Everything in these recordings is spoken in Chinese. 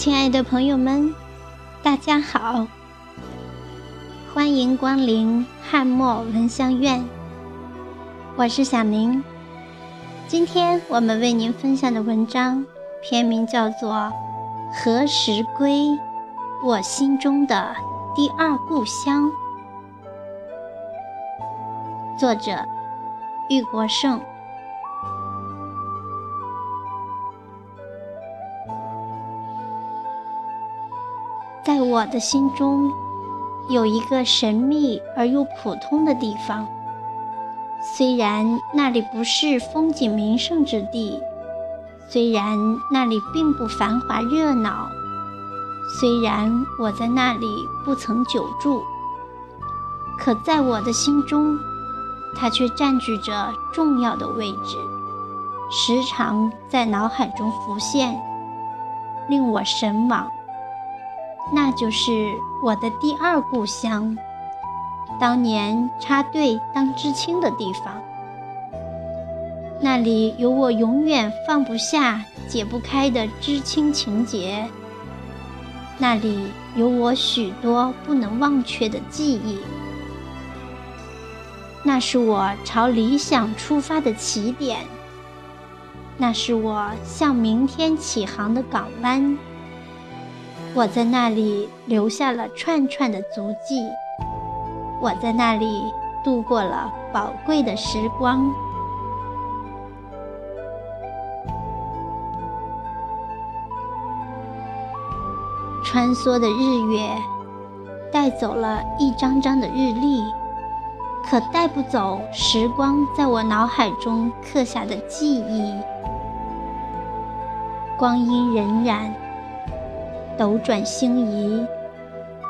亲爱的朋友们，大家好，欢迎光临汉墨闻香院。我是小宁。今天我们为您分享的文章篇名叫做《何时归？我心中的第二故乡》，作者玉国胜。在我的心中，有一个神秘而又普通的地方。虽然那里不是风景名胜之地，虽然那里并不繁华热闹，虽然我在那里不曾久住，可在我的心中，它却占据着重要的位置，时常在脑海中浮现，令我神往。那就是我的第二故乡，当年插队当知青的地方。那里有我永远放不下、解不开的知青情结，那里有我许多不能忘却的记忆。那是我朝理想出发的起点，那是我向明天起航的港湾。我在那里留下了串串的足迹，我在那里度过了宝贵的时光。穿梭的日月带走了一张张的日历，可带不走时光在我脑海中刻下的记忆。光阴荏苒。斗转星移，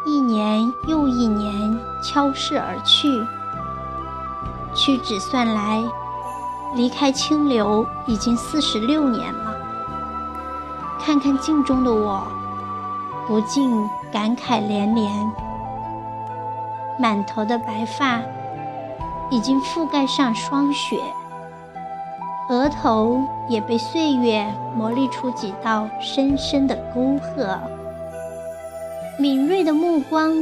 一年又一年悄逝而去。屈指算来，离开清流已经四十六年了。看看镜中的我，不禁感慨连连。满头的白发已经覆盖上霜雪，额头也被岁月磨砺出几道深深的沟壑。敏锐的目光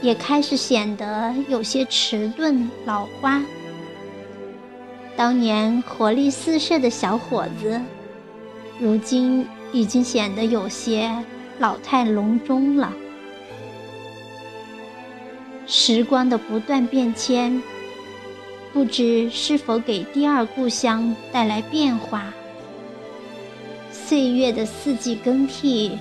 也开始显得有些迟钝老花。当年活力四射的小伙子，如今已经显得有些老态龙钟了。时光的不断变迁，不知是否给第二故乡带来变化？岁月的四季更替。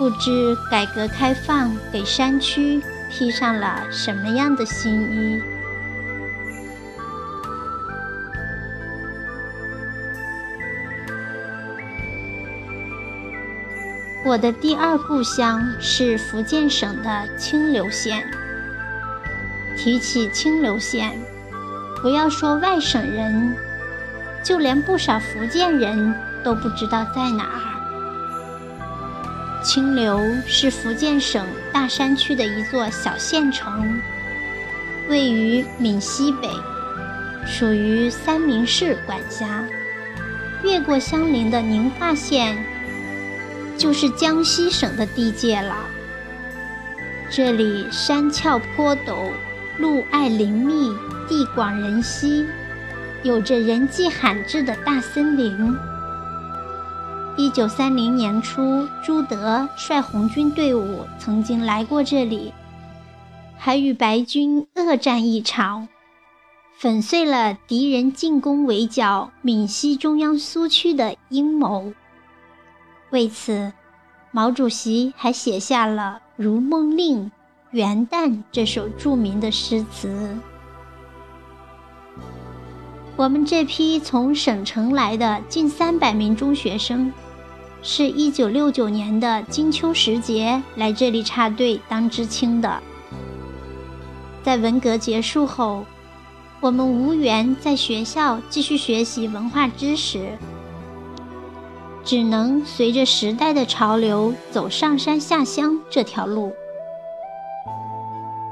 不知改革开放给山区披上了什么样的新衣？我的第二故乡是福建省的清流县。提起清流县，不要说外省人，就连不少福建人都不知道在哪儿。清流是福建省大山区的一座小县城，位于闽西北，属于三明市管辖。越过相邻的宁化县，就是江西省的地界了。这里山峭坡陡，路隘林密，地广人稀，有着人迹罕至的大森林。一九三零年初，朱德率红军队伍曾经来过这里，还与白军恶战一场，粉碎了敌人进攻围剿闽西中央苏区的阴谋。为此，毛主席还写下了《如梦令·元旦》这首著名的诗词。我们这批从省城来的近三百名中学生。是一九六九年的金秋时节来这里插队当知青的。在文革结束后，我们无缘在学校继续学习文化知识，只能随着时代的潮流走上山下乡这条路。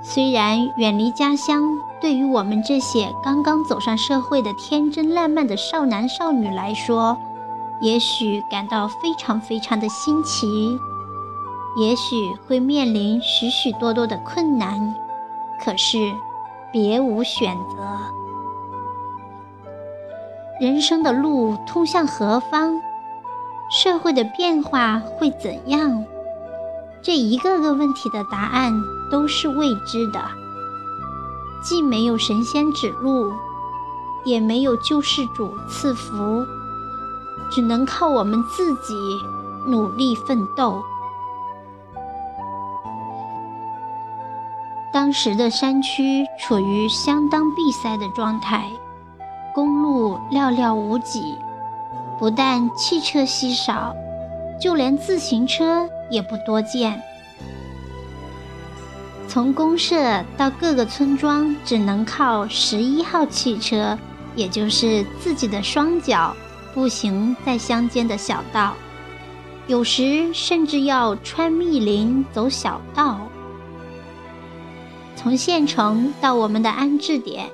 虽然远离家乡，对于我们这些刚刚走上社会的天真烂漫的少男少女来说，也许感到非常非常的新奇，也许会面临许许多多的困难，可是别无选择。人生的路通向何方？社会的变化会怎样？这一个个问题的答案都是未知的，既没有神仙指路，也没有救世主赐福。只能靠我们自己努力奋斗。当时的山区处于相当闭塞的状态，公路寥寥无几，不但汽车稀少，就连自行车也不多见。从公社到各个村庄，只能靠十一号汽车，也就是自己的双脚。步行在乡间的小道，有时甚至要穿密林走小道。从县城到我们的安置点，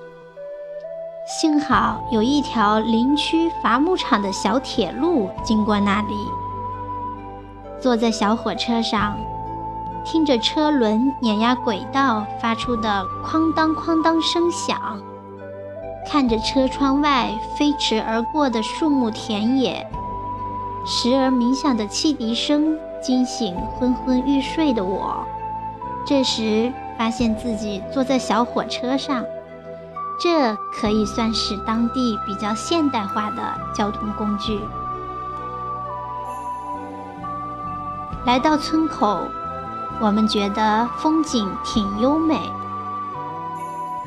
幸好有一条林区伐木场的小铁路经过那里。坐在小火车上，听着车轮碾压轨道发出的哐当哐当声响。看着车窗外飞驰而过的树木田野，时而冥想的汽笛声惊醒昏昏欲睡的我。这时发现自己坐在小火车上，这可以算是当地比较现代化的交通工具。来到村口，我们觉得风景挺优美。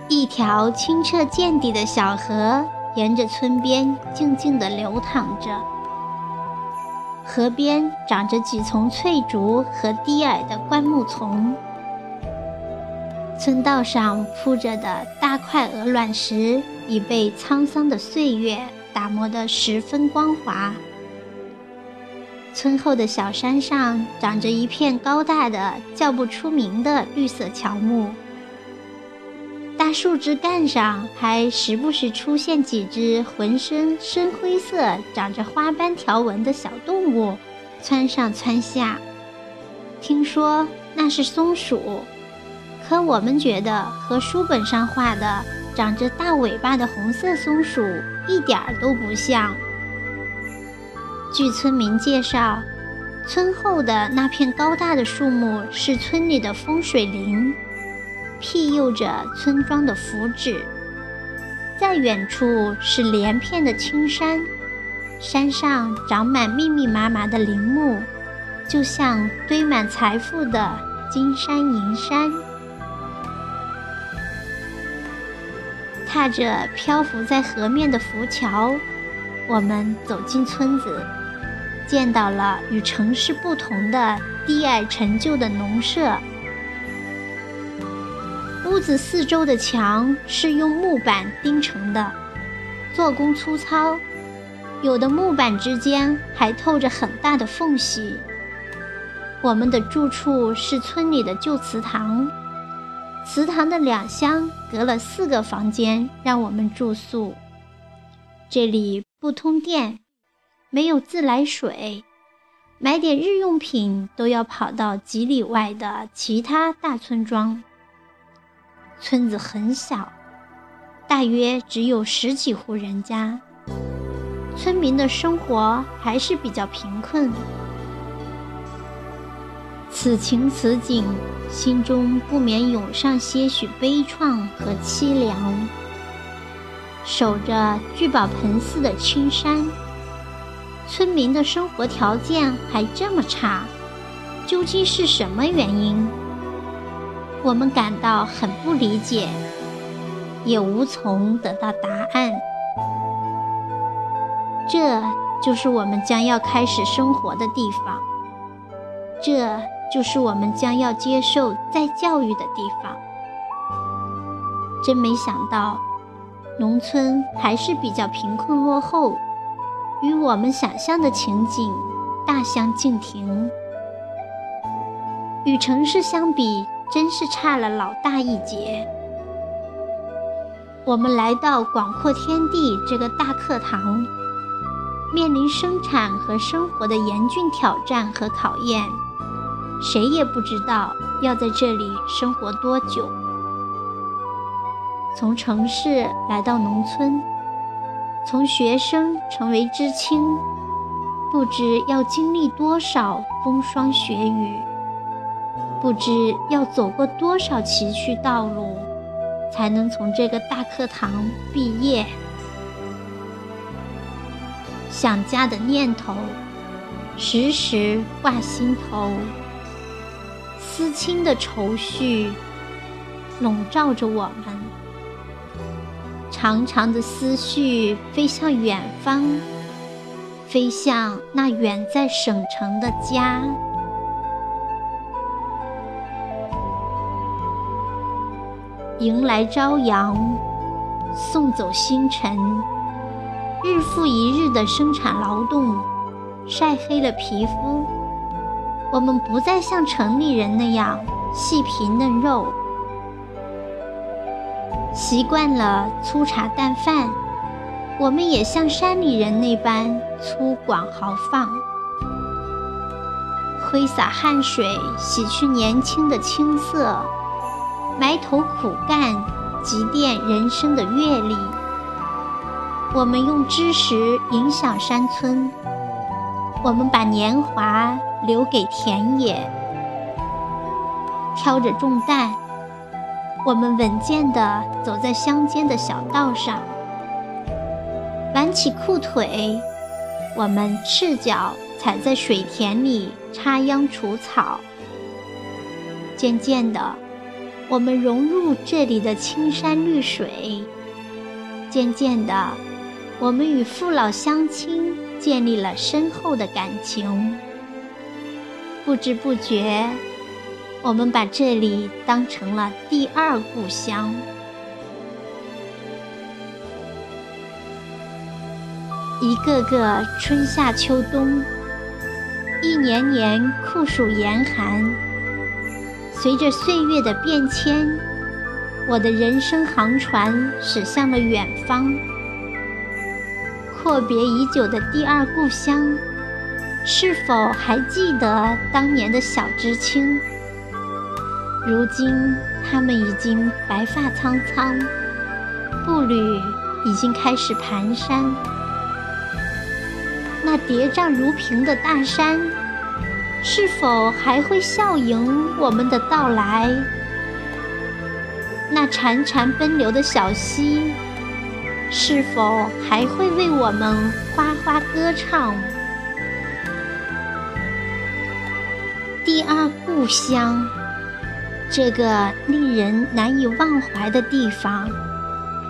一条清澈见底的小河沿着村边静静地流淌着，河边长着几丛翠竹和低矮的灌木丛，村道上铺着的大块鹅卵石已被沧桑的岁月打磨得十分光滑。村后的小山上长着一片高大的叫不出名的绿色乔木。大树枝干上还时不时出现几只浑身深灰色、长着花斑条纹的小动物，窜上窜下。听说那是松鼠，可我们觉得和书本上画的长着大尾巴的红色松鼠一点儿都不像。据村民介绍，村后的那片高大的树木是村里的风水林。庇佑着村庄的福祉。在远处是连片的青山，山上长满密密麻麻的林木，就像堆满财富的金山银山。踏着漂浮在河面的浮桥，我们走进村子，见到了与城市不同的低矮陈旧的农舍。屋子四周的墙是用木板钉成的，做工粗糙，有的木板之间还透着很大的缝隙。我们的住处是村里的旧祠堂，祠堂的两厢隔了四个房间让我们住宿。这里不通电，没有自来水，买点日用品都要跑到几里外的其他大村庄。村子很小，大约只有十几户人家。村民的生活还是比较贫困。此情此景，心中不免涌上些许悲怆和凄凉。守着聚宝盆似的青山，村民的生活条件还这么差，究竟是什么原因？我们感到很不理解，也无从得到答案。这就是我们将要开始生活的地方，这就是我们将要接受再教育的地方。真没想到，农村还是比较贫困落后，与我们想象的情景大相径庭。与城市相比。真是差了老大一截。我们来到广阔天地这个大课堂，面临生产和生活的严峻挑战和考验，谁也不知道要在这里生活多久。从城市来到农村，从学生成为知青，不知要经历多少风霜雪雨，不知要走过多少崎岖道路，才能从这个大课堂毕业。想家的念头时时挂心头，思亲的愁绪笼罩着我们。长长的思绪飞向远方，飞向那远在省城的家。迎来朝阳，送走星辰。日复一日的生产劳动，晒黑了皮肤。我们不再像城里人那样细皮嫩肉，习惯了粗茶淡饭。我们也像山里人那般粗犷豪放，挥洒汗水洗去年轻的青涩，埋头苦干，积淀人生的阅历。我们用知识影响山村，我们把年华留给田野，挑着重担，我们稳健地走在乡间的小道上，挽起裤腿，我们赤脚踩在水田里插秧除草。渐渐的，我们融入这里的青山绿水，渐渐的。我们与父老乡亲建立了深厚的感情，不知不觉，我们把这里当成了第二故乡。一个个春夏秋冬，一年年酷暑严寒，随着岁月的变迁，我的人生航船驶向了远方。阔别已久的第二故乡，是否还记得当年的小知青？如今他们已经白发苍苍，步履已经开始蹒跚。那叠嶂如屏的大山，是否还会笑迎我们的到来？那潺潺奔流的小溪。是否还会为我们哗哗歌唱？第二故乡，这个令人难以忘怀的地方，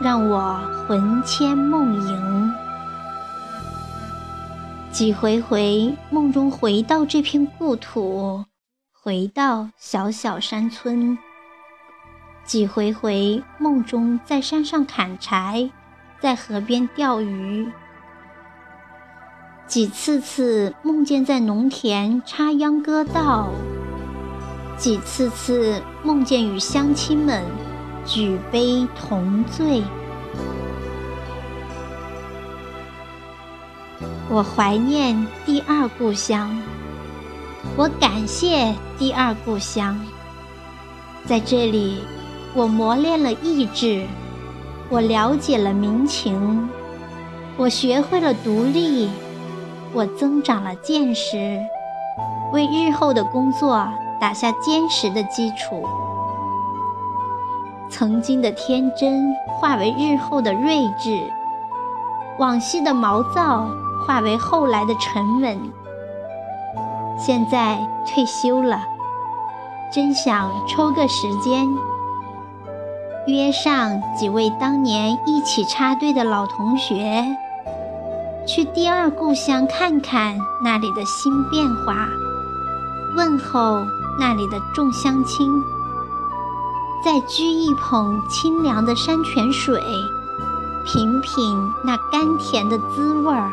让我魂牵梦萦。几回回梦中回到这片故土，回到小小山村；几回回梦中在山上砍柴。在河边钓鱼，几次次梦见在农田插秧割稻，几次次梦见与乡亲们举杯同醉。我怀念第二故乡，我感谢第二故乡，在这里，我磨练了意志。我了解了民情，我学会了独立，我增长了见识，为日后的工作打下坚实的基础。曾经的天真化为日后的睿智，往昔的毛躁化为后来的沉稳。现在退休了，真想抽个时间。约上几位当年一起插队的老同学，去第二故乡看看那里的新变化，问候那里的众乡亲，再掬一捧清凉的山泉水，品品那甘甜的滋味儿，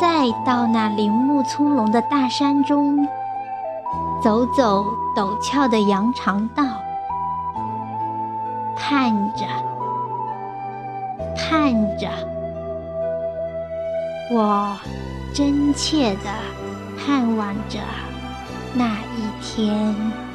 再到那林木葱茏的大山中，走走陡峭的羊肠道。盼着，盼着，我真切地盼望着那一天。